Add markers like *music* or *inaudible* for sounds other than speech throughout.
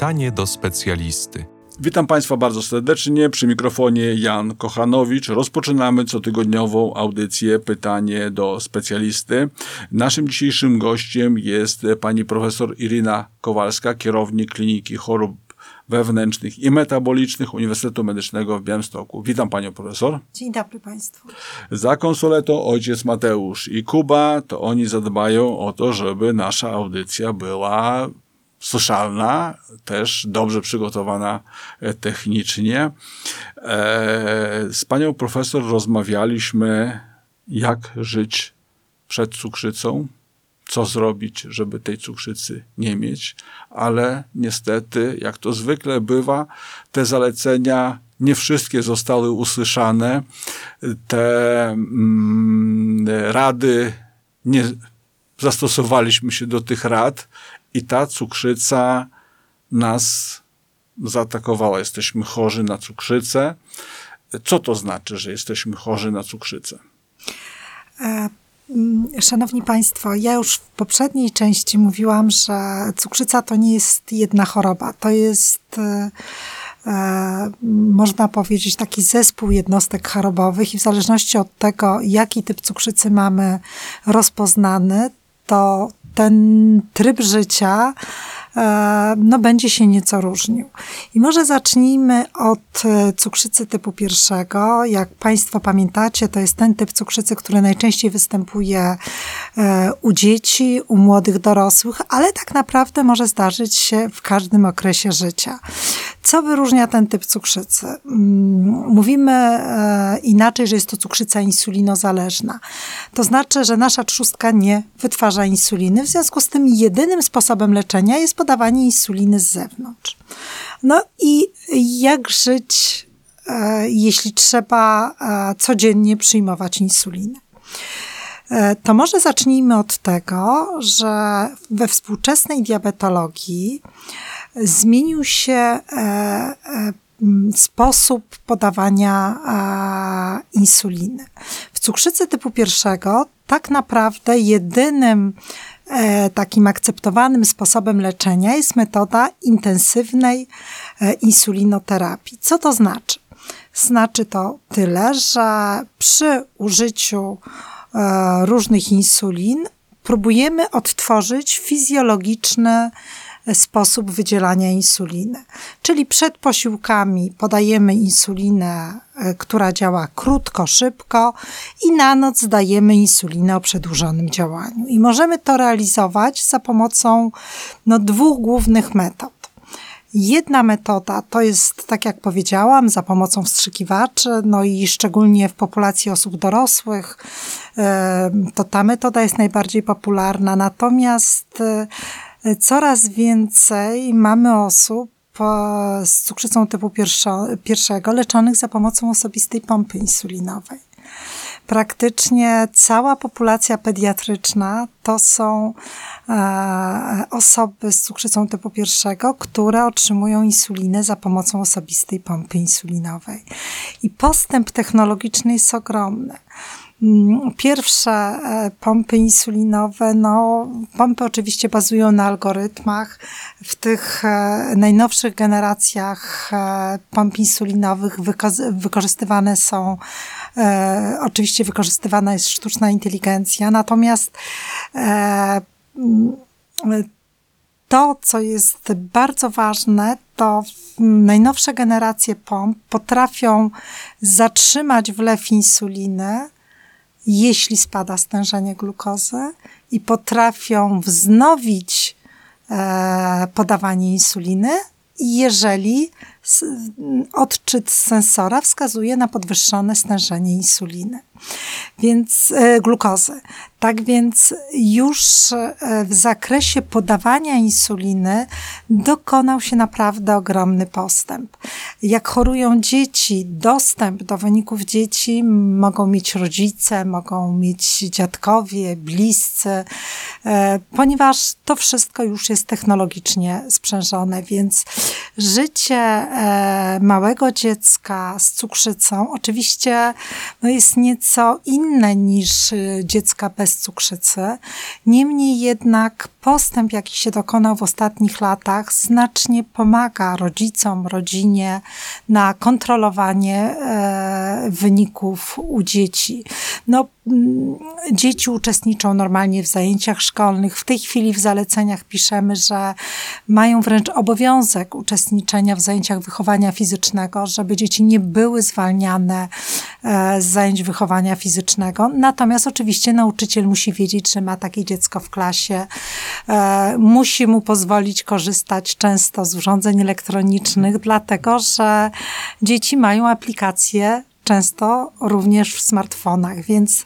Pytanie do specjalisty. Witam Państwa bardzo serdecznie. Przy mikrofonie Jan Kochanowicz. Rozpoczynamy cotygodniową audycję Pytanie do specjalisty. Naszym dzisiejszym gościem jest pani profesor Irina Kowalska, kierownik Kliniki Chorób Wewnętrznych i Metabolicznych Uniwersytetu Medycznego w Białymstoku. Witam panią profesor. Dzień dobry państwu. Za konsoletą ojciec Mateusz i Kuba, to oni zadbają o to, żeby nasza audycja była słyszalna, też dobrze przygotowana e, technicznie. E, z panią profesor rozmawialiśmy, jak żyć przed cukrzycą, co zrobić, żeby tej cukrzycy nie mieć, ale niestety, jak to zwykle bywa, te zalecenia nie wszystkie zostały usłyszane, te mm, rady nie zastosowaliśmy się do tych rad i ta cukrzyca nas zaatakowała. Jesteśmy chorzy na cukrzycę. Co to znaczy, że jesteśmy chorzy na cukrzycę? E, mm, szanowni Państwo, ja już w poprzedniej części mówiłam, że cukrzyca to nie jest jedna choroba. To jest, e, e, można powiedzieć, taki zespół jednostek chorobowych, i w zależności od tego, jaki typ cukrzycy mamy rozpoznany, to ten tryb życia no, będzie się nieco różnił. I może zacznijmy od e, cukrzycy typu pierwszego. Jak Państwo pamiętacie, to jest ten typ cukrzycy, który najczęściej występuje e, u dzieci, u młodych dorosłych, ale tak naprawdę może zdarzyć się w każdym okresie życia. Co wyróżnia ten typ cukrzycy? Mm, mówimy e, inaczej, że jest to cukrzyca insulinozależna. To znaczy, że nasza trzustka nie wytwarza insuliny, w związku z tym jedynym sposobem leczenia jest podawanie insuliny z zewnątrz. No i jak żyć, e, jeśli trzeba e, codziennie przyjmować insulinę? To może zacznijmy od tego, że we współczesnej diabetologii zmienił się e, e, sposób podawania insuliny. W cukrzycy typu pierwszego tak naprawdę jedynym e, takim akceptowanym sposobem leczenia jest metoda intensywnej insulinoterapii. Co to znaczy? Znaczy to tyle, że przy użyciu różnych insulin próbujemy odtworzyć fizjologiczny sposób wydzielania insuliny. Czyli przed posiłkami podajemy insulinę, e, która działa krótko, szybko i na noc dajemy insulinę o przedłużonym działaniu. I możemy to realizować za pomocą no, dwóch głównych metod. Jedna metoda to jest, tak jak powiedziałam, za pomocą wstrzykiwaczy, no i szczególnie w populacji osób dorosłych, e, to ta metoda jest najbardziej popularna. Natomiast e, Coraz więcej mamy osób z cukrzycą typu pierwszego leczonych za pomocą osobistej pompy insulinowej. Praktycznie cała populacja pediatryczna to są e, osoby z cukrzycą typu pierwszego, które otrzymują insulinę za pomocą osobistej pompy insulinowej. I postęp technologiczny jest ogromny. Mm, pierwsze e, pompy insulinowe, no, pompy oczywiście bazują na algorytmach. W tych e, najnowszych generacjach e, pomp insulinowych wykorzystywane są, oczywiście wykorzystywana jest sztuczna inteligencja, natomiast mm, to, co jest bardzo ważne, to najnowsze generacje pomp potrafią zatrzymać wlew insuliny, jeśli spada stężenie glukozy i potrafią wznowić e, podawanie insuliny, jeżeli odczyt sensora wskazuje na podwyższone stężenie insuliny, więc e, glukozy. Tak więc już e, w zakresie podawania insuliny dokonał się naprawdę ogromny postęp. Jak chorują dzieci, dostęp do wyników dzieci mogą mieć rodzice, mogą mieć dziadkowie, bliscy, e, ponieważ to wszystko już jest technologicznie sprzężone, więc życie małego dziecka z cukrzycą oczywiście no jest nieco inne niż y, dziecka bez cukrzycy. Niemniej jednak postęp, jaki się dokonał w ostatnich latach, znacznie pomaga rodzicom, rodzinie na kontrolowanie e, wyników u dzieci. No, mm, dzieci uczestniczą normalnie w zajęciach szkolnych. W tej chwili w zaleceniach piszemy, że mają wręcz obowiązek uczestniczenia w zajęciach wychowania fizycznego, żeby dzieci nie były zwalniane e, z zajęć wychowania fizycznego. Natomiast oczywiście nauczyciel musi wiedzieć, że ma takie dziecko w klasie, musi mu pozwolić korzystać często z urządzeń elektronicznych, dlatego że dzieci mają aplikacje często również w smartfonach, więc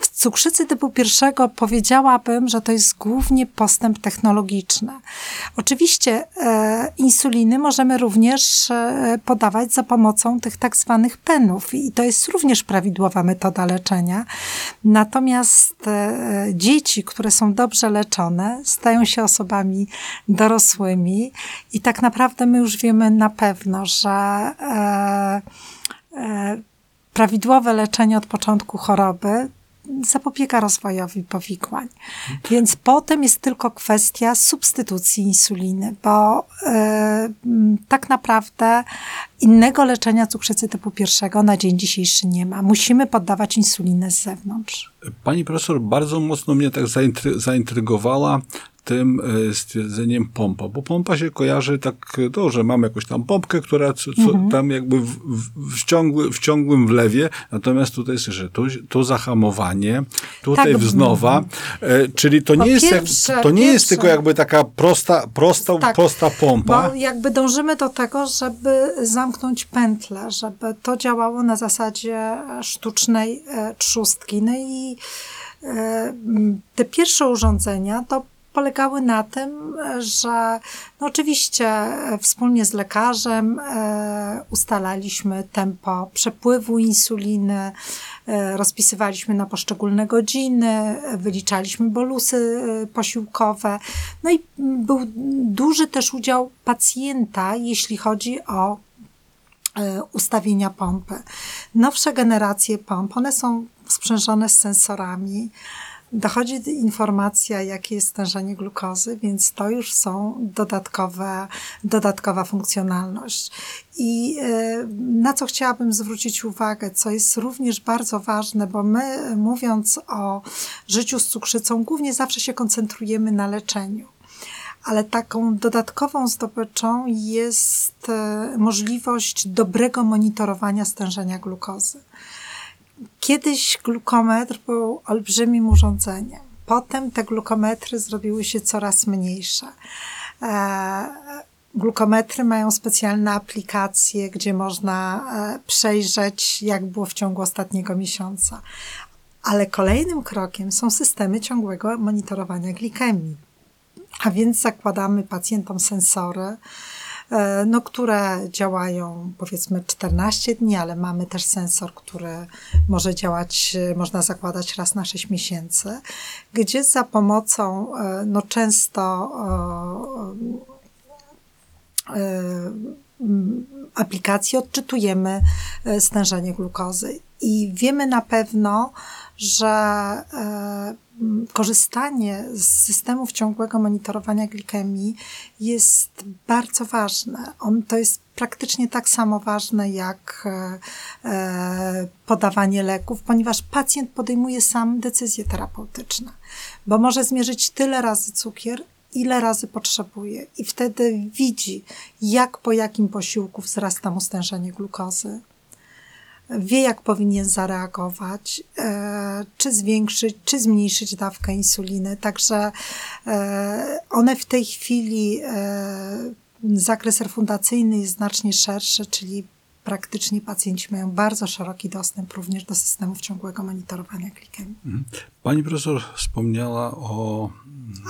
w cukrzycy typu pierwszego powiedziałabym, że to jest głównie postęp technologiczny. Oczywiście e, insuliny możemy również e, podawać za pomocą tych tak zwanych penów i to jest również prawidłowa metoda leczenia. Natomiast e, dzieci, które są dobrze leczone, stają się osobami dorosłymi i tak naprawdę my już wiemy na pewno, że e, e, prawidłowe leczenie od początku choroby zapobiega rozwojowi powikłań. Więc potem jest tylko kwestia substytucji insuliny, bo yy, tak naprawdę innego leczenia cukrzycy typu pierwszego na dzień dzisiejszy nie ma. Musimy poddawać insulinę z zewnątrz. Pani profesor bardzo mocno mnie tak zaintry zaintrygowała tym e, stwierdzeniem pompa, bo pompa się kojarzy tak, to, że mamy jakąś tam pompkę, która co, co mhm. tam jakby w, w, w, ciągły, w ciągłym wlewie, natomiast tutaj słyszę, tu, tu zahamowanie, tutaj tak, wznowa, e, czyli to nie, jest, pierwsze, jak, to nie jest tylko jakby taka prosta, prosta, tak, prosta pompa. Bo jakby dążymy do tego, żeby zamknąć pętlę, żeby to działało na zasadzie sztucznej e, trzustki. No i te pierwsze urządzenia to polegały na tym, że no oczywiście wspólnie z lekarzem e, ustalaliśmy tempo przepływu insuliny, e, rozpisywaliśmy na poszczególne godziny, wyliczaliśmy bolusy e, posiłkowe. No i był duży też udział pacjenta, jeśli chodzi o ustawienia pompy. Nowsze generacje pomp, one są sprzężone z sensorami dochodzi informacja, jakie jest stężenie glukozy, więc to już są dodatkowe, dodatkowa funkcjonalność. I e, na co chciałabym zwrócić uwagę, co jest również bardzo ważne, bo my mówiąc o życiu z cukrzycą, głównie zawsze się koncentrujemy na leczeniu ale taką dodatkową zdobyczą jest e, możliwość dobrego monitorowania stężenia glukozy. Kiedyś glukometr był olbrzymim urządzeniem. Potem te glukometry zrobiły się coraz mniejsze. E, glukometry mają specjalne aplikacje, gdzie można e, przejrzeć, jak było w ciągu ostatniego miesiąca. Ale kolejnym krokiem są systemy ciągłego monitorowania glikemii. A więc zakładamy pacjentom sensory, no, które działają powiedzmy 14 dni, ale mamy też sensor, który może działać, e, można zakładać raz na 6 miesięcy, gdzie za pomocą e, no, często aplikacji odczytujemy stężenie glukozy. I wiemy na pewno, że korzystanie z systemów ciągłego monitorowania glikemii jest bardzo ważne. On to jest praktycznie tak samo ważne jak e, e, podawanie leków, ponieważ pacjent podejmuje sam decyzje terapeutyczne, bo może zmierzyć tyle razy cukier, ile razy potrzebuje, i wtedy widzi, jak po jakim posiłku wzrasta mu stężenie glukozy wie, jak powinien zareagować, e, czy zwiększyć, czy zmniejszyć dawkę insuliny. Także e, one w tej chwili, e, zakres refundacyjny jest znacznie szerszy, czyli praktycznie pacjenci mają bardzo szeroki dostęp również do systemów ciągłego monitorowania glikemii. Mhm. Pani profesor wspomniała o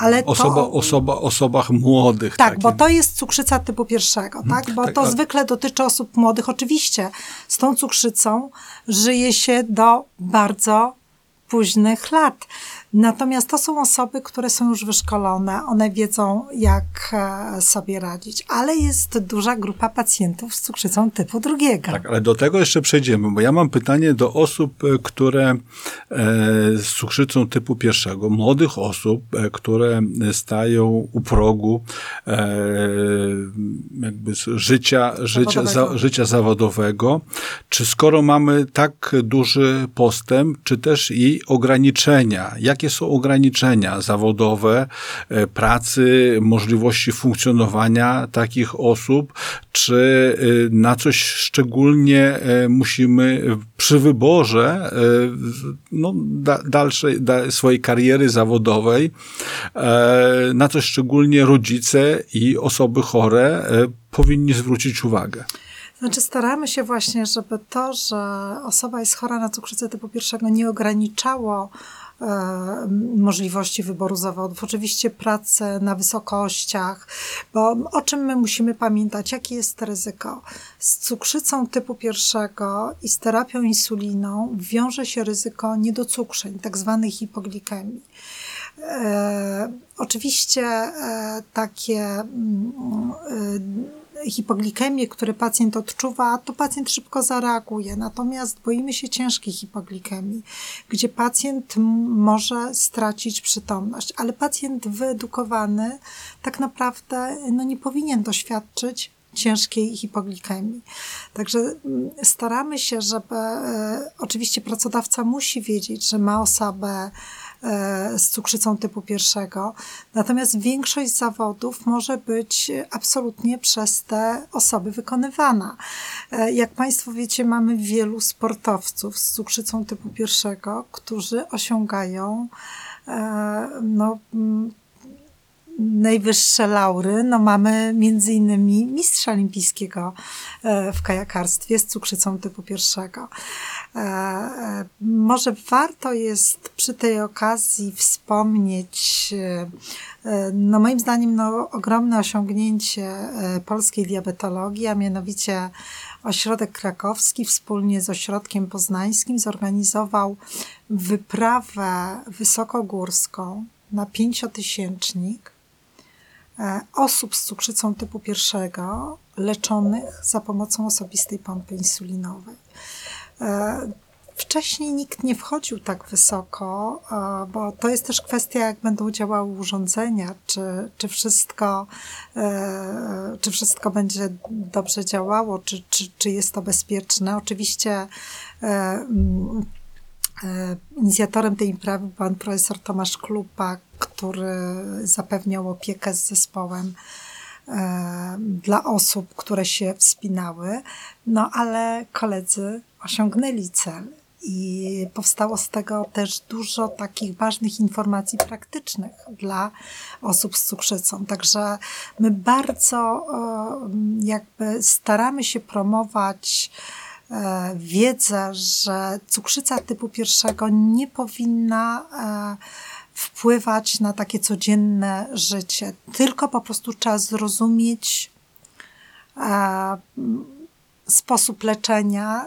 ale osoba, to, osoba, osobach młodych. Tak, takim. bo to jest cukrzyca typu pierwszego, mhm. tak? Bo tak, to zwykle dotyczy osób młodych. Oczywiście z tą cukrzycą żyje się do bardzo późnych lat. Natomiast to są osoby, które są już wyszkolone, one wiedzą, jak e, sobie radzić, ale jest duża grupa pacjentów z cukrzycą typu drugiego. Tak, ale do tego jeszcze przejdziemy, bo ja mam pytanie do osób, e, które e, z cukrzycą typu pierwszego, młodych osób, które stają u progu jakby życia, życia, za, życia zawodowego. Czy skoro mamy tak duży postęp, czy też i ograniczenia? Jakie są ograniczenia zawodowe, e, pracy, możliwości funkcjonowania takich osób? Czy e, na coś szczególnie e, musimy przy wyborze no, dalszej swojej kariery zawodowej, na coś szczególnie rodzice i osoby chore powinni zwrócić uwagę? Znaczy staramy się właśnie, żeby to, że osoba jest chora na cukrzycę typu pierwszego nie ograniczało możliwości wyboru zawodów. Oczywiście pracę na wysokościach, bo o czym my musimy pamiętać, jakie jest ryzyko? Z cukrzycą typu pierwszego i z terapią insuliną wiąże się ryzyko niedocukrzeń, tak zwanej hipoglikemii. E, oczywiście e, takie mm, e, hipoglikemię, które pacjent odczuwa, to pacjent szybko zareaguje. Natomiast boimy się ciężkiej hipoglikemii, gdzie pacjent może stracić przytomność, ale pacjent wyedukowany tak naprawdę no, nie powinien doświadczyć ciężkiej hipoglikemii. Także staramy się, żeby e, oczywiście pracodawca musi wiedzieć, że ma osobę z cukrzycą typu pierwszego. Natomiast większość zawodów może być absolutnie przez te osoby wykonywana. E, jak Państwo wiecie, mamy wielu sportowców z cukrzycą typu pierwszego, którzy osiągają e, no, najwyższe laury. No mamy między innymi mistrza olimpijskiego w kajakarstwie z cukrzycą typu pierwszego. E, e, może warto jest przy tej okazji wspomnieć, e, no moim zdaniem, no, ogromne osiągnięcie polskiej diabetologii, a mianowicie Ośrodek Krakowski wspólnie z Ośrodkiem Poznańskim zorganizował wyprawę wysokogórską na pięciotysięcznik osób z cukrzycą typu pierwszego leczonych za pomocą osobistej pompy insulinowej. E, wcześniej nikt nie wchodził tak wysoko, e, bo to jest też kwestia, jak będą działały urządzenia, czy, czy, wszystko, e, czy wszystko będzie dobrze działało, czy, czy, czy jest to bezpieczne. Oczywiście mm, inicjatorem tej imprezy był pan profesor Tomasz Klupa, który zapewniał opiekę z zespołem dla osób, które się wspinały, no ale koledzy osiągnęli cel. I powstało z tego też dużo takich ważnych informacji praktycznych dla osób z cukrzycą. Także my bardzo jakby staramy się promować e, wiedzę, że cukrzyca typu pierwszego nie powinna e, wpływać na takie codzienne życie, tylko po prostu trzeba zrozumieć e, sposób leczenia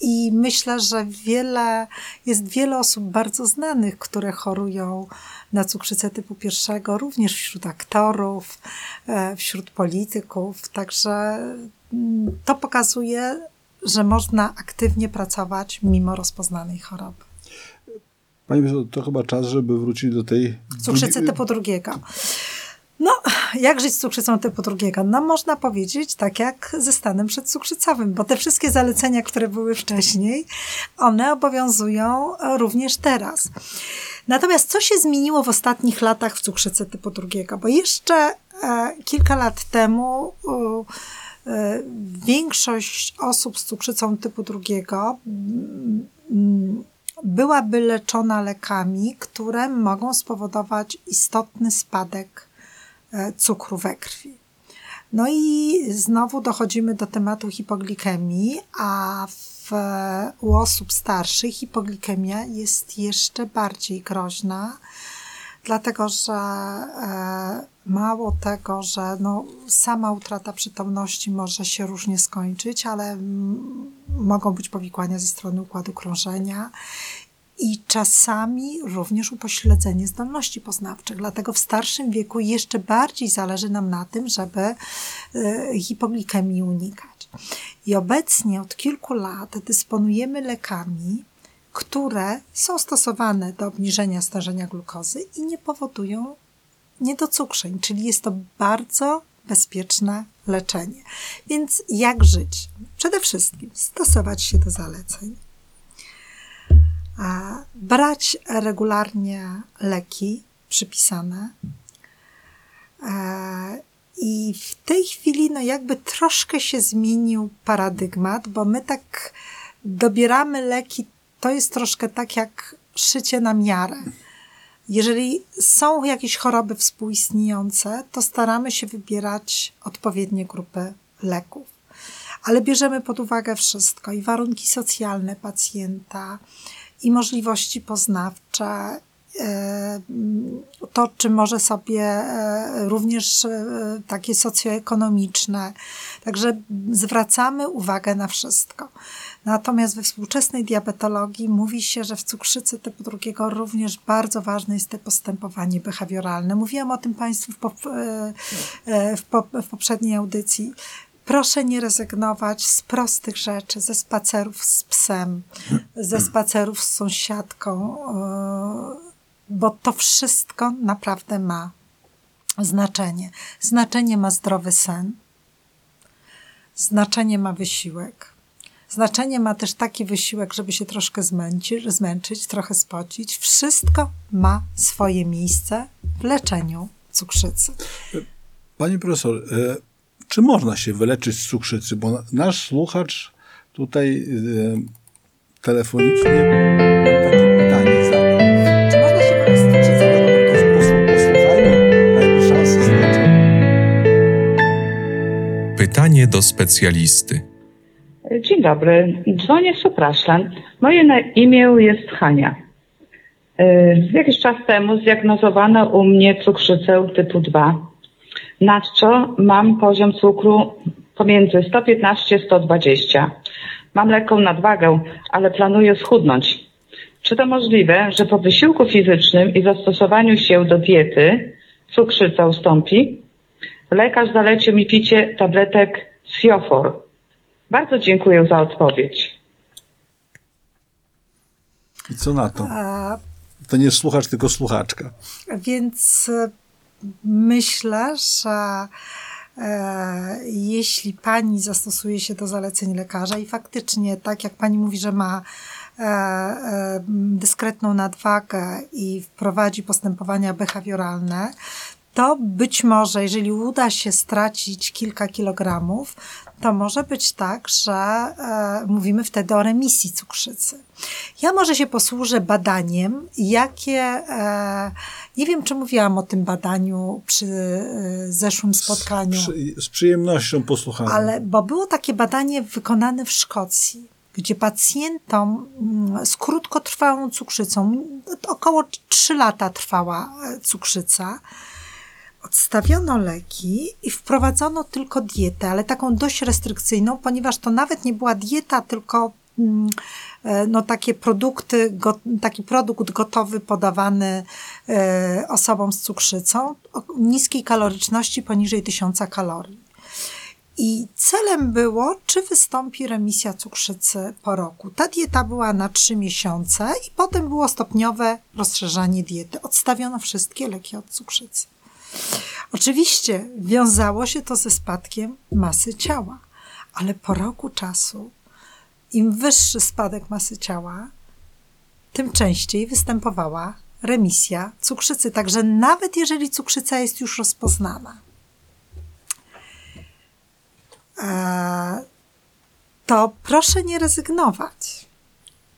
i myślę, że wiele, jest wiele osób bardzo znanych, które chorują na cukrzycę typu pierwszego, również wśród aktorów, e, wśród polityków. Także mm, to pokazuje, że można aktywnie pracować mimo rozpoznanej choroby. Pani to chyba czas, żeby wrócić do tej... Cukrzycy typu drugiego. No, jak żyć z cukrzycą typu drugiego? No, można powiedzieć tak jak ze stanem przedcukrzycowym, bo te wszystkie zalecenia, które były wcześniej, one obowiązują również teraz. Natomiast co się zmieniło w ostatnich latach w cukrzycy typu drugiego? Bo jeszcze e, kilka lat temu e, większość osób z cukrzycą typu drugiego byłaby leczona lekami, które mogą spowodować istotny spadek E, cukru we krwi. No i znowu dochodzimy do tematu hipoglikemii, a w, u osób starszych hipoglikemia jest jeszcze bardziej groźna, dlatego że e, mało tego, że no, sama utrata przytomności może się różnie skończyć, ale mogą być powikłania ze strony układu krążenia i czasami również upośledzenie zdolności poznawczych. Dlatego w starszym wieku jeszcze bardziej zależy nam na tym, żeby e, hipoglikemii unikać. I obecnie od kilku lat dysponujemy lekami, które są stosowane do obniżenia stężenia glukozy i nie powodują niedocukrzeń, czyli jest to bardzo bezpieczne leczenie. Więc jak żyć? Przede wszystkim stosować się do zaleceń, brać regularnie leki przypisane. I w tej chwili, no jakby troszkę się zmienił paradygmat, bo my tak dobieramy leki, to jest troszkę tak jak szycie na miarę. Jeżeli są jakieś choroby współistniejące, to staramy się wybierać odpowiednie grupy leków. Ale bierzemy pod uwagę wszystko i warunki socjalne pacjenta, i możliwości poznawcze, e, to, czy może sobie e, również e, takie socjoekonomiczne. Także zwracamy uwagę na wszystko. Natomiast we współczesnej diabetologii mówi się, że w cukrzycy typu drugiego również bardzo ważne jest to postępowanie behawioralne. Mówiłam o tym Państwu w, pop, w, pop, w poprzedniej audycji. Proszę nie rezygnować z prostych rzeczy, ze spacerów z psem, ze spacerów z sąsiadką, e, bo to wszystko naprawdę ma znaczenie. Znaczenie ma zdrowy sen, znaczenie ma wysiłek. Znaczenie ma też taki wysiłek, żeby się troszkę zmęczyć, zmęczyć, trochę spocić. Wszystko ma swoje miejsce w leczeniu cukrzycy. Pani profesor, e, czy można się wyleczyć z cukrzycy? Bo nasz słuchacz tutaj y, telefonicznie takie pytanie zadał. Czy można się wyleczyć z? Posłuchajmy, dajmy szansę. Pytanie do specjalisty. Dzień dobry, dzwonię z Supraszlan. Moje na imię jest Hania. Y, Jakiś czas temu zdiagnozowano u mnie cukrzycę typu 2 Nadto mam poziom cukru pomiędzy 115 120. Mam lekką nadwagę, ale planuję schudnąć. Czy to możliwe, że po wysiłku fizycznym i zastosowaniu się do diety cukrzyca ustąpi? Lekarz zalecił mi picie tabletek Siofor. Bardzo dziękuję za odpowiedź. I co na to? To nie słuchacz, tylko słuchaczka. Więc myślę, że e, jeśli pani zastosuje się do zaleceń lekarza i faktycznie, tak jak pani mówi, że ma e, e, dyskretną nadwagę i wprowadzi postępowania behawioralne, to być może, jeżeli uda się stracić kilka kilogramów, to może być tak, że e, mówimy wtedy o remisji cukrzycy. Ja może się posłużę badaniem, jakie, e, nie wiem czy mówiłam o tym badaniu przy e, zeszłym spotkaniu. Z, przy, z przyjemnością posłuchałem. Ale, bo było takie badanie wykonane w Szkocji gdzie pacjentom mm, z krótkotrwałą cukrzycą, około 3 lata trwała e, cukrzyca, odstawiono leki i wprowadzono tylko dietę, ale taką dość restrykcyjną, ponieważ to nawet nie była dieta, tylko mm, e, no, takie produkty, taki produkt gotowy podawany e, osobom z cukrzycą o niskiej kaloryczności poniżej 1000 kalorii. I celem było, czy wystąpi remisja cukrzycy po roku. Ta dieta była na 3 miesiące i potem było stopniowe rozszerzanie diety. Odstawiono wszystkie leki od cukrzycy. Oczywiście wiązało się to ze spadkiem masy ciała, ale po roku czasu, im wyższy spadek masy ciała, tym częściej występowała remisja cukrzycy. Także nawet jeżeli cukrzyca jest już rozpoznana, e, to proszę nie rezygnować,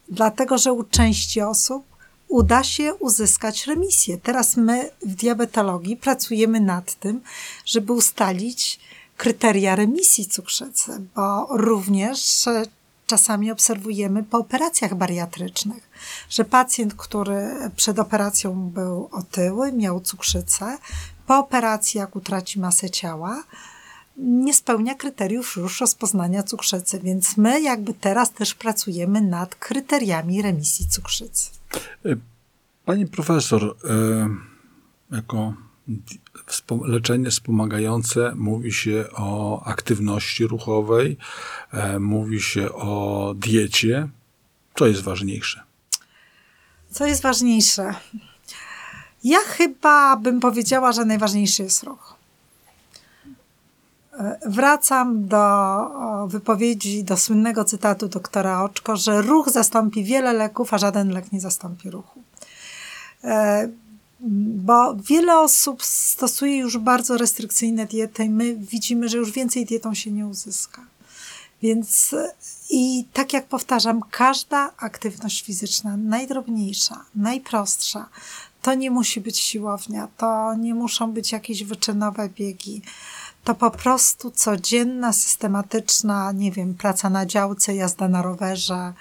dlatego że u części osób uda się uzyskać remisję. Teraz my w diabetologii pracujemy nad tym, żeby ustalić kryteria remisji cukrzycy, bo również e, czasami obserwujemy po operacjach bariatrycznych, że pacjent, który przed operacją był otyły, miał cukrzycę, po operacji, jak utraci masę ciała, nie spełnia kryteriów już rozpoznania cukrzycy, więc my jakby teraz też pracujemy nad kryteriami remisji cukrzycy. Pani profesor, e, jako leczenie wspomagające mówi się o aktywności ruchowej, e, mówi się o diecie. Co jest ważniejsze? Co jest ważniejsze? Ja chyba bym powiedziała, że najważniejszy jest ruch. Wracam do wypowiedzi, do słynnego cytatu doktora Oczko, że ruch zastąpi wiele leków, a żaden lek nie zastąpi ruchu. E, Bo wiele osób stosuje już bardzo restrykcyjne diety i my widzimy, że już więcej dietą się nie uzyska. Więc i tak jak powtarzam, każda aktywność fizyczna, najdrobniejsza, najprostsza, to nie musi być siłownia, to nie muszą być jakieś wyczynowe biegi. To po prostu codzienna, systematyczna, nie wiem, praca na działce, jazda na rowerze,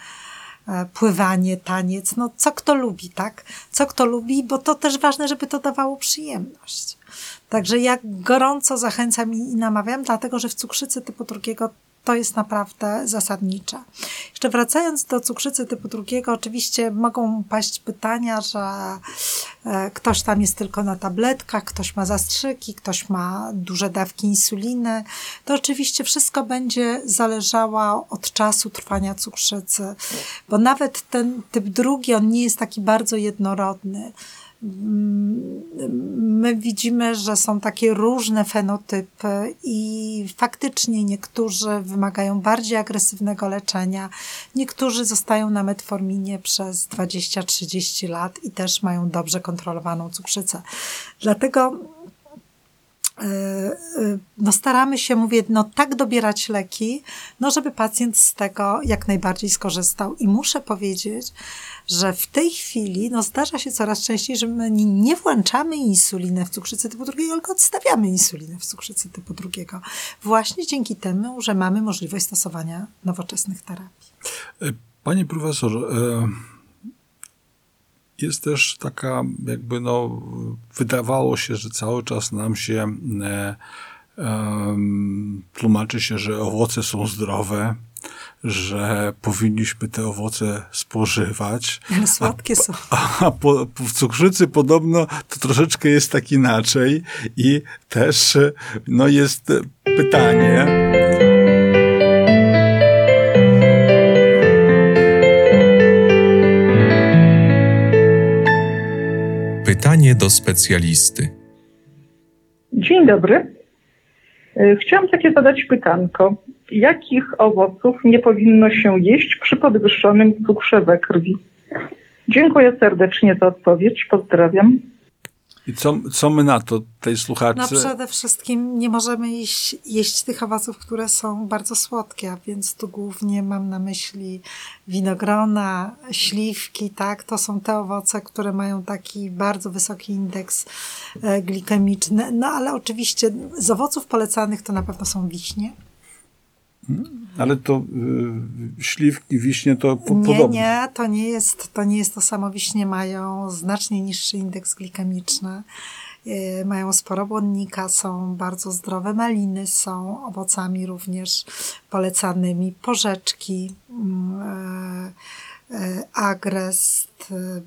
e, pływanie, taniec, no co kto lubi, tak? Co kto lubi, bo to też ważne, żeby to dawało przyjemność. Także ja gorąco zachęcam i i namawiam, dlatego że w cukrzycy typu drugiego to jest naprawdę zasadnicze. Jeszcze wracając do cukrzycy typu drugiego, oczywiście mogą paść pytania, że e, ktoś tam jest tylko na tabletkach, ktoś ma zastrzyki, ktoś ma duże dawki insuliny. To oczywiście wszystko będzie zależało od czasu trwania cukrzycy, bo nawet ten typ drugi, on nie jest taki bardzo jednorodny my widzimy, że są takie różne fenotypy i faktycznie niektórzy wymagają bardziej agresywnego leczenia, niektórzy zostają na metforminie przez 20-30 lat i też mają dobrze kontrolowaną cukrzycę. Dlatego no staramy się, mówię, no tak dobierać leki, no żeby pacjent z tego jak najbardziej skorzystał. I muszę powiedzieć, że w tej chwili no zdarza się coraz częściej, że my nie włączamy insuliny w cukrzycy typu drugiego, tylko odstawiamy insulinę w cukrzycy typu drugiego. Właśnie dzięki temu, że mamy możliwość stosowania nowoczesnych terapii. Pani profesor, e, jest też taka, jakby no, wydawało się, że cały czas nam się e, e, tłumaczy się, że owoce są zdrowe, że powinniśmy te owoce spożywać. Ale słodkie są. A, a po, w cukrzycy podobno to troszeczkę jest tak inaczej i też no, jest pytanie. Pytanie do specjalisty. Dzień dobry. E, Chciałam takie zadać pytanko. Jakich owoców nie powinno się jeść przy podwyższonym cukrze we krwi? Dziękuję serdecznie za odpowiedź. Pozdrawiam. I co, co my na to, tej słuchaczce? No przede wszystkim nie możemy jeść, jeść tych owoców, które są bardzo słodkie, a więc tu głównie mam na myśli winogrona, śliwki, tak? To są te owoce, które mają taki bardzo wysoki indeks e, glikemiczny. No ale oczywiście z owoców polecanych to na pewno są wiśnie. Ale to y, śliwki, wiśnie to po, Nie, podobnie. nie, to nie jest to, nie jest to samo. Wiśnie mają znacznie niższy indeks glikemiczny. Yy, Mają sporo błonnika, są bardzo zdrowe. Maliny są owocami również polecanymi. Porzeczki, mm, yy, yy, agrest, yy,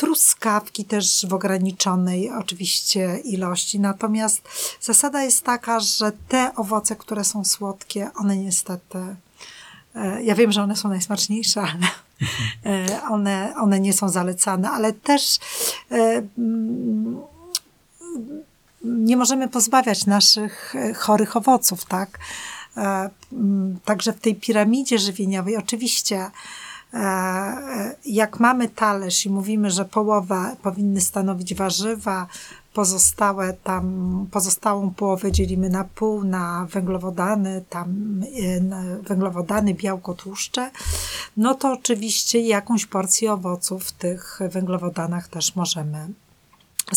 truskawki też w ograniczonej oczywiście ilości. Natomiast zasada jest taka, że te owoce, które są słodkie, one niestety E, Ja wiem, że one są najsmaczniejsze, ale e, one, one nie są zalecane, ale też e, mm, nie możemy pozbawiać naszych chorych owoców, tak? Także w tej piramidzie żywieniowej oczywiście jak mamy talerz i mówimy, że połowę powinny stanowić warzywa, pozostałe tam, pozostałą połowę dzielimy na pół, na węglowodany, tam e, na węglowodany, białko, tłuszcze, no to oczywiście jakąś porcję owoców w tych węglowodanach też możemy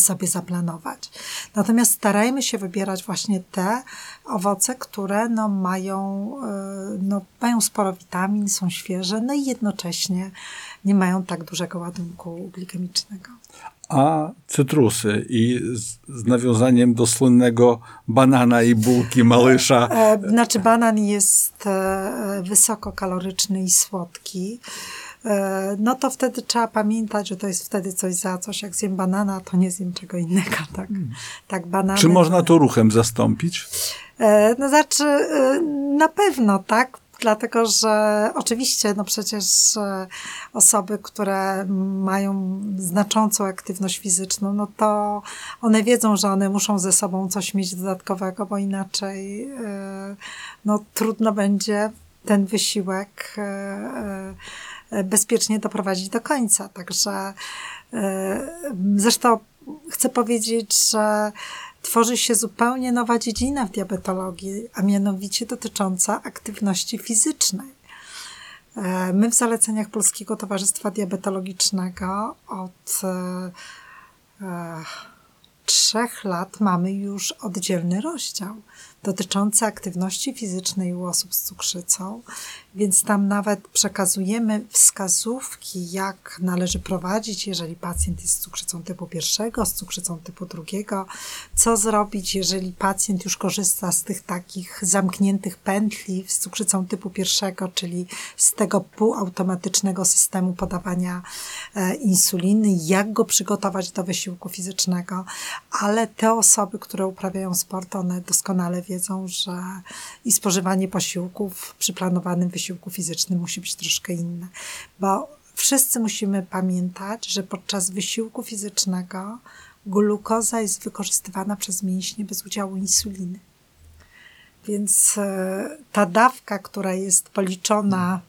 sobie zaplanować. Natomiast starajmy się wybierać właśnie te owoce, które no mają, e, no mają sporo witamin, są świeże, no i jednocześnie nie mają tak dużego ładunku glikemicznego. A cytrusy i z, z nawiązaniem do słynnego banana i bułki Malysza. E, Znaczy banan jest e, wysokokaloryczny i słodki. E, no to wtedy trzeba pamiętać, że to jest wtedy coś za coś. Jak zjem banana, to nie zjem czego innego. *laughs* Tak, tak banany. Czy można to ruchem zastąpić? E, No znaczy, e, na pewno, tak? Dlatego, że oczywiście, no przecież osoby, które mają znaczącą aktywność fizyczną, no to one wiedzą, że one muszą ze sobą coś mieć dodatkowego, bo inaczej no, trudno będzie ten wysiłek bezpiecznie doprowadzić do końca. Także e, zresztą chcę powiedzieć, że tworzy się zupełnie nowa dziedzina w diabetologii, a mianowicie dotycząca aktywności fizycznej. E, My w zaleceniach Polskiego Towarzystwa Diabetologicznego od e, e, trzech lat mamy już oddzielny rozdział dotyczący aktywności fizycznej u osób z cukrzycą, więc tam nawet przekazujemy wskazówki, jak należy prowadzić, jeżeli pacjent jest z cukrzycą typu pierwszego, z cukrzycą typu drugiego, co zrobić, jeżeli pacjent już korzysta z tych takich zamkniętych pętli z cukrzycą typu pierwszego, czyli z tego półautomatycznego systemu podawania e, insuliny, jak go przygotować do wysiłku fizycznego, ale te osoby, które uprawiają sport, one doskonale wiedzą, że i spożywanie posiłków przy planowanym wysiłku fizycznym musi być troszkę inne, bo wszyscy musimy pamiętać, że podczas wysiłku fizycznego glukoza jest wykorzystywana przez mięśnie bez udziału insuliny. Więc e, ta dawka, która jest policzona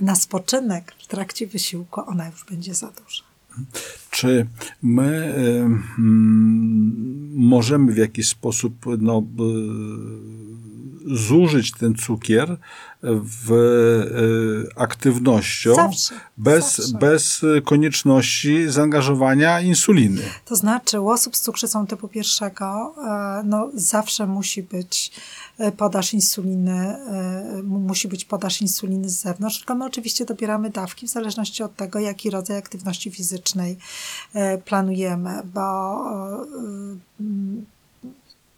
na spoczynek w trakcie wysiłku, ona już będzie za duża. Czy my y, mm, możemy w jakiś sposób no, y, zużyć ten cukier w y, aktywnością Zawsze, bez, zawsze. bez konieczności zaangażowania insuliny? To znaczy, u osób z cukrzycą typu pierwszego e, no, zawsze musi być e, podaż insuliny, e, mu- musi być podaż insuliny z zewnątrz, tylko my oczywiście dobieramy dawki w zależności od tego, jaki rodzaj aktywności fizycznej e, planujemy, bo e,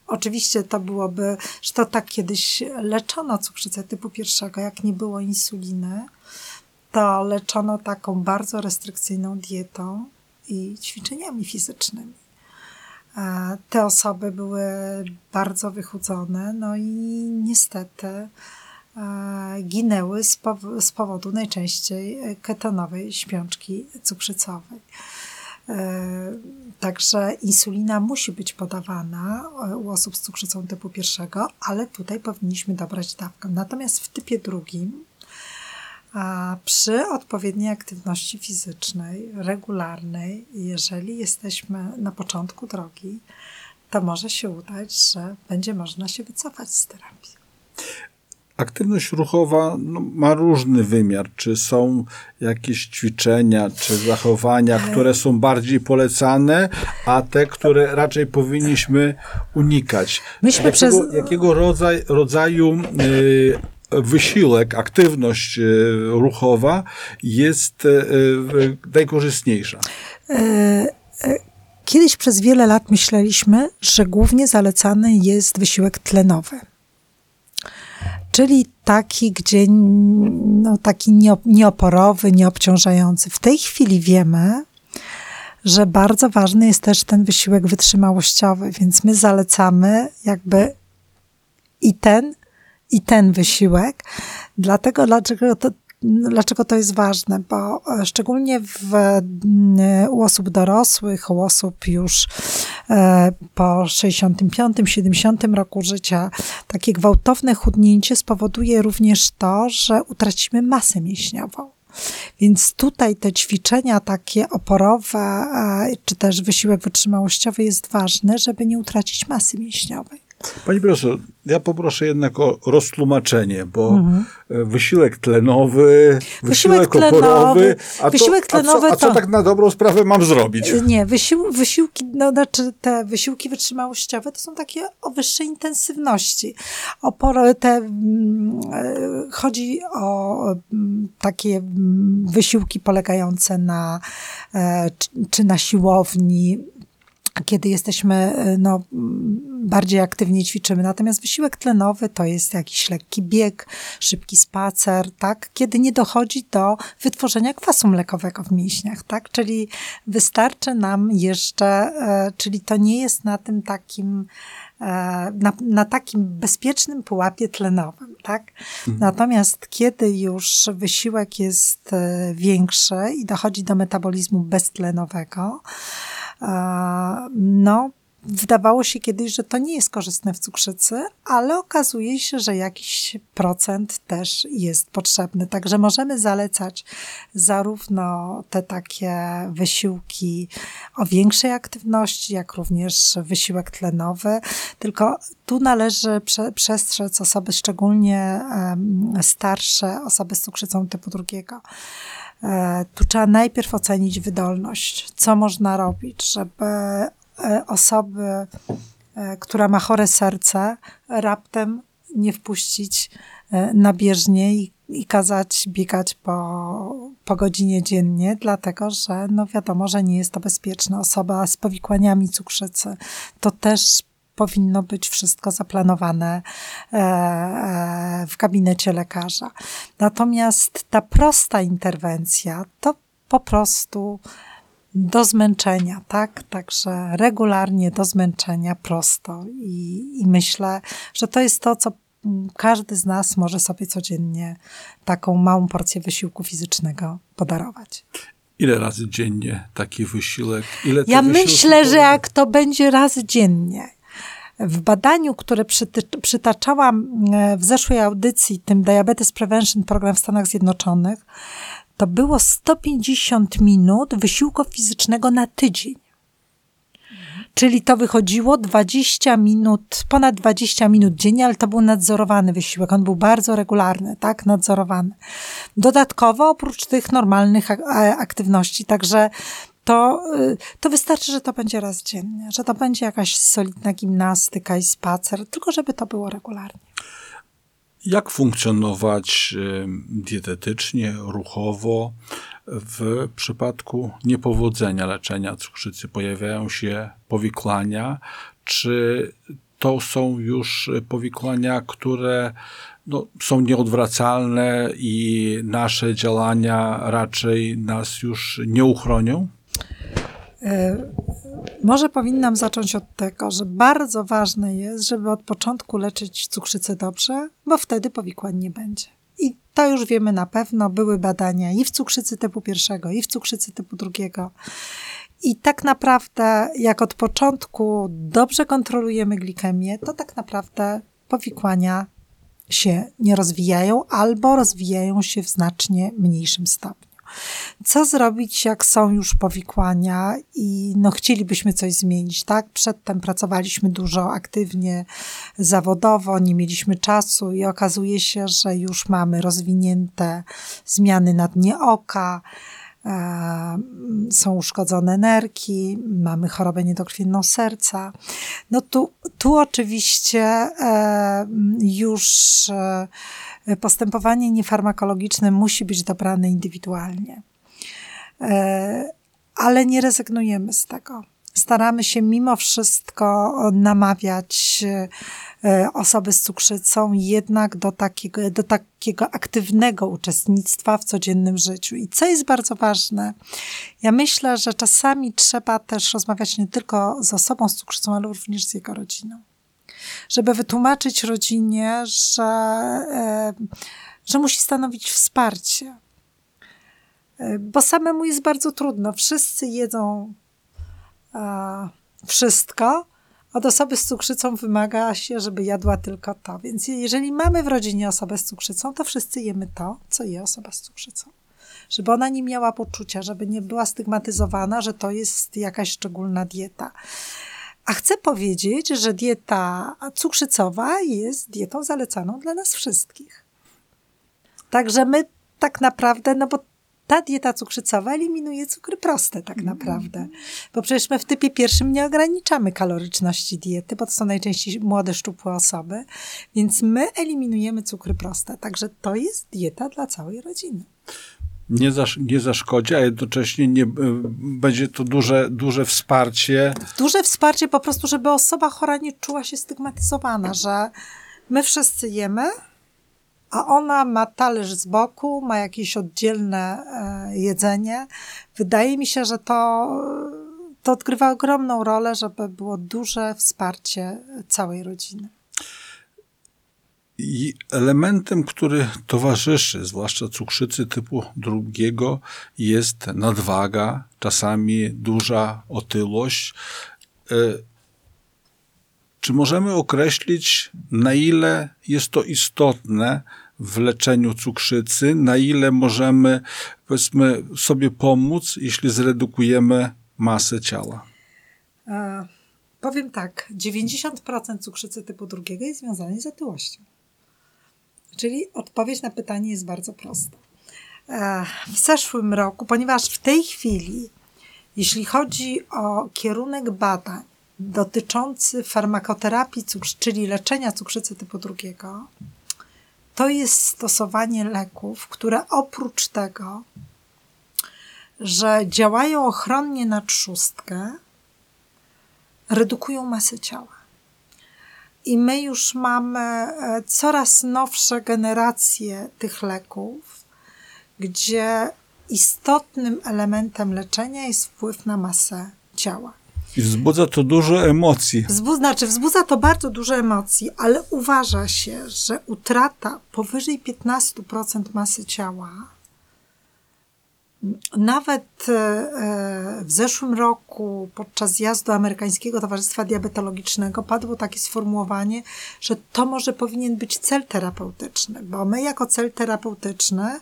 Oczywiście to byłoby, że to tak kiedyś leczono cukrzycę typu pierwszego, jak nie było insuliny, to leczono taką bardzo restrykcyjną dietą i ćwiczeniami fizycznymi. E, Te osoby były bardzo wychudzone, no i niestety e, ginęły z, pow- z powodu najczęściej ketonowej śpiączki cukrzycowej. E, Także insulina musi być podawana e, u osób z cukrzycą typu pierwszego, ale tutaj powinniśmy dobrać dawkę. Natomiast w typie drugim, przy odpowiedniej aktywności fizycznej, regularnej, jeżeli jesteśmy na początku drogi, to może się udać, że będzie można się wycofać z terapii. Aktywność ruchowa no, ma różny wymiar. Czy są jakieś ćwiczenia, czy zachowania, które są bardziej polecane, a te, które raczej powinniśmy unikać? Myśmy jakiego, przez- jakiego rodzaj, rodzaju y, wysiłek, aktywność y, ruchowa jest y, najkorzystniejsza? Kiedyś przez wiele lat myśleliśmy, że głównie zalecany jest wysiłek tlenowy. Czyli taki, gdzie no, taki nieo- nieoporowy, nieobciążający. W tej chwili wiemy, że bardzo ważny jest też ten wysiłek wytrzymałościowy, więc my zalecamy jakby i ten, i ten wysiłek. Dlatego, dlaczego to, dlaczego to jest ważne? Bo e, szczególnie w, mm, u osób dorosłych, u osób już e, po 65-70 roku życia, takie gwałtowne chudnięcie spowoduje również to, że utracimy masę mięśniową. Więc tutaj te ćwiczenia takie oporowe, e, czy też wysiłek wytrzymałościowy jest ważny, żeby nie utracić masy mięśniowej. Pani profesor, ja poproszę jednak o roztłumaczenie, bo Mhm. e, wysiłek tlenowy, wysiłek, tlenowy- oporowy, a, wysiłek to, a, co, a co to- tak na dobrą sprawę mam zrobić? Nie, wysił, wysiłki, no, znaczy te wysiłki wytrzymałościowe to są takie o wyższej intensywności. Oporo, te, mm, e, chodzi o mm, takie mm, wysiłki polegające na, e, czy, czy na siłowni, kiedy jesteśmy no, bardziej aktywnie ćwiczymy. Natomiast wysiłek tlenowy to jest jakiś lekki bieg, szybki spacer, tak? Kiedy nie dochodzi do wytworzenia kwasu mlekowego w mięśniach, tak? Czyli wystarczy nam jeszcze, czyli to nie jest na tym takim na, na takim bezpiecznym pułapie tlenowym, tak? Mhm. Natomiast kiedy już wysiłek jest większy i dochodzi do metabolizmu beztlenowego, no, Wydawało się kiedyś, że to nie jest korzystne w cukrzycy, ale okazuje się, że jakiś procent też jest potrzebny. Także możemy zalecać zarówno te takie wysiłki o większej aktywności, jak również wysiłek tlenowy. Tylko tu należy prze, przestrzec osoby szczególnie starsze, osoby z cukrzycą typu drugiego. E, tu trzeba najpierw ocenić wydolność, co można robić, żeby E, osoby, e, która ma chore serce, raptem nie wpuścić na bieżnię i, i kazać biegać po, po godzinie dziennie, dlatego że no wiadomo, że nie jest to bezpieczne. Osoba z powikłaniami cukrzycy to też powinno być wszystko zaplanowane w gabinecie lekarza. Natomiast ta prosta interwencja to po prostu do zmęczenia, tak? Także regularnie do zmęczenia, prosto. I, I myślę, że to jest to, co każdy z nas może sobie codziennie taką małą porcję wysiłku fizycznego podarować. Ile razy dziennie taki wysiłek? Ile ja myślę, że jak to będzie raz dziennie. W badaniu, które przytaczałam e, w zeszłej audycji, tym Diabetes Prevention Program w Stanach Zjednoczonych, to było 150 minut wysiłku fizycznego na tydzień. Czyli to wychodziło 20 minut, ponad 20 minut dziennie, ale to był nadzorowany wysiłek. On był bardzo regularny, tak, nadzorowany. Dodatkowo oprócz tych normalnych aktywności, także to, y, to wystarczy, że to będzie raz dziennie, że to będzie jakaś solidna gimnastyka i spacer, tylko żeby to było regularnie. Jak funkcjonować dietetycznie, ruchowo w przypadku niepowodzenia leczenia cukrzycy? Pojawiają się powikłania, czy to są już powikłania, które no, są nieodwracalne i nasze działania raczej nas już nie uchronią? E, może powinnam zacząć od tego, że bardzo ważne jest, żeby od początku leczyć cukrzycę dobrze, bo wtedy powikłań nie będzie. I to już wiemy na pewno. Były badania i w cukrzycy typu pierwszego, i w cukrzycy typu drugiego. I tak naprawdę, jak od początku dobrze kontrolujemy glikemię, to tak naprawdę powikłania się nie rozwijają albo rozwijają się w znacznie mniejszym stopniu. Co zrobić, jak są już powikłania i no, chcielibyśmy coś zmienić, tak? Przedtem pracowaliśmy dużo aktywnie, zawodowo, nie mieliśmy czasu i okazuje się, że już mamy rozwinięte zmiany na dnie oka, e, są uszkodzone nerki, mamy chorobę niedokrwienną serca. No tu, tu oczywiście e, już e, postępowanie niefarmakologiczne musi być dobrane indywidualnie. E, ale nie rezygnujemy z tego. Staramy się mimo wszystko namawiać e, osoby z cukrzycą jednak do takiego, do takiego aktywnego uczestnictwa w codziennym życiu. I co jest bardzo ważne, ja myślę, że czasami trzeba też rozmawiać nie tylko z osobą z cukrzycą, ale również z jego rodziną żeby wytłumaczyć rodzinie, że, e, że musi stanowić wsparcie. E, bo samemu jest bardzo trudno. Wszyscy jedzą wszystko. Od osoby z cukrzycą wymaga się, żeby jadła tylko to. Więc jeżeli mamy w rodzinie osobę z cukrzycą, to wszyscy jemy to, co je osoba z cukrzycą. Żeby ona nie miała poczucia, żeby nie była stygmatyzowana, że to jest jakaś szczególna dieta. A chcę powiedzieć, że dieta cukrzycowa jest dietą zalecaną dla nas wszystkich. Także my tak naprawdę, no bo ta dieta cukrzycowa eliminuje cukry proste tak mhm. naprawdę. Bo przecież my w typie pierwszym nie ograniczamy kaloryczności diety, bo to są najczęściej młode, szczupłe osoby, więc my eliminujemy cukry proste. Także to jest dieta dla całej rodziny. Nie, zasz, nie zaszkodzi, a jednocześnie nie, y, będzie to duże, duże wsparcie. Duże wsparcie po prostu, żeby osoba chora nie czuła się stygmatyzowana, że my wszyscy jemy, a ona ma talerz z boku, ma jakieś oddzielne e, jedzenie. Wydaje mi się, że to, to odgrywa ogromną rolę, żeby było duże wsparcie całej rodziny. I elementem, który towarzyszy, zwłaszcza cukrzycy typu drugiego, jest nadwaga, czasami duża otyłość. E, Czy możemy określić, na ile jest to istotne w leczeniu cukrzycy, na ile możemy, powiedzmy, sobie pomóc, jeśli zredukujemy masę ciała? E, powiem tak, 90% cukrzycy typu drugiego jest związane z otyłością. Czyli odpowiedź na pytanie jest bardzo prosta. E, w zeszłym roku, ponieważ w tej chwili, jeśli chodzi o kierunek badań dotyczący farmakoterapii, cukrz- czyli leczenia cukrzycy typu drugiego, to jest stosowanie leków, które oprócz tego, że działają ochronnie na trzustkę, redukują masę ciała. I my już mamy e, coraz nowsze generacje tych leków, gdzie istotnym elementem leczenia jest wpływ na masę ciała. I wzbudza to dużo emocji. Wzbudza, znaczy wzbudza to bardzo dużo emocji, ale uważa się, że utrata powyżej 15% masy ciała, nawet e, w zeszłym roku podczas zjazdu Amerykańskiego Towarzystwa Diabetologicznego padło takie sformułowanie, że to może powinien być cel terapeutyczny, bo my jako cel terapeutyczny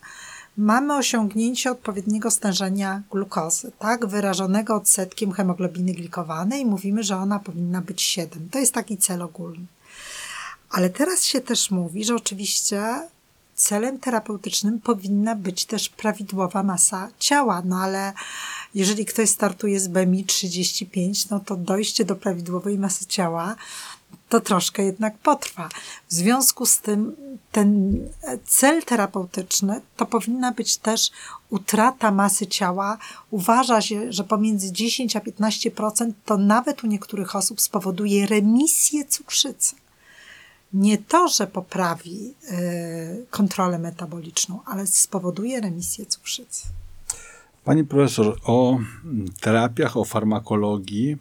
mamy osiągnięcie odpowiedniego stężenia glukozy, tak, wyrażonego odsetkiem hemoglobiny glikowanej i mówimy, że ona powinna być 7. To jest taki cel ogólny. Ale teraz się też mówi, że oczywiście celem terapeutycznym powinna być też prawidłowa masa ciała, no ale jeżeli ktoś startuje z BMI 35, no to dojście do prawidłowej masy ciała to troszkę jednak potrwa. W związku z tym ten cel terapeutyczny to powinna być też utrata masy ciała. Uważa się, że pomiędzy 10 a 15% to nawet u niektórych osób spowoduje remisję cukrzycy. Nie to, że poprawi y, kontrolę metaboliczną, ale spowoduje remisję cukrzycy. Pani profesor, o terapiach, o farmakologii.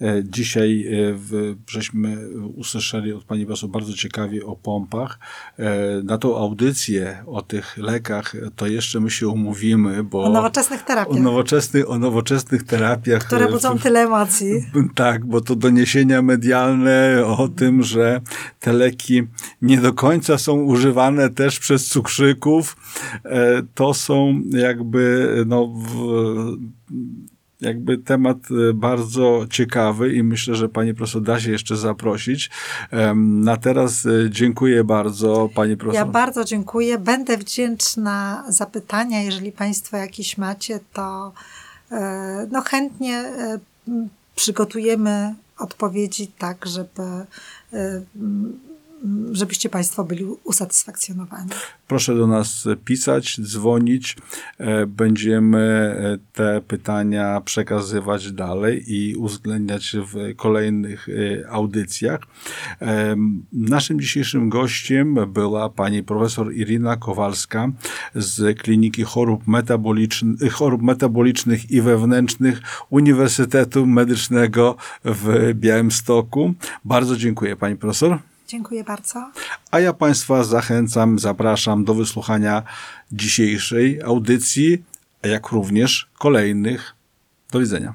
E, Dzisiaj e, w, żeśmy usłyszeli od pani profesor bardzo ciekawie o pompach. E, Na tą audycję o tych lekach to jeszcze my się umówimy, bo O nowoczesnych o terapiach, nowoczesnych, o nowoczesnych terapiach. które budzą w- tyle emocji. *laughs* tak, bo to doniesienia medialne o tym, że te leki nie do końca są używane też przez cukrzyków, to są jakby, no, w, jakby temat e, bardzo ciekawy i myślę, że pani profesor da się jeszcze zaprosić. Na teraz e, dziękuję bardzo pani profesor. Ja bardzo dziękuję. Będę wdzięczna za pytania. Jeżeli Państwo jakieś macie, to e, no chętnie e, przygotujemy odpowiedzi tak, żeby, e, żebyście Państwo byli usatysfakcjonowani. Proszę do nas pisać, dzwonić. E, Będziemy e, te pytania przekazywać dalej i uwzględniać w kolejnych e, audycjach. Naszym dzisiejszym gościem była pani profesor Irina Kowalska z Kliniki Chorób, Chorób Metabolicznych i Wewnętrznych Uniwersytetu Medycznego w Białymstoku. Bardzo dziękuję pani profesor. Dziękuję bardzo. A ja Państwa zachęcam, zapraszam do wysłuchania dzisiejszej audycji, jak również kolejnych. Do widzenia.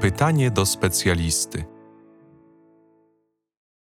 Pytanie do specjalisty.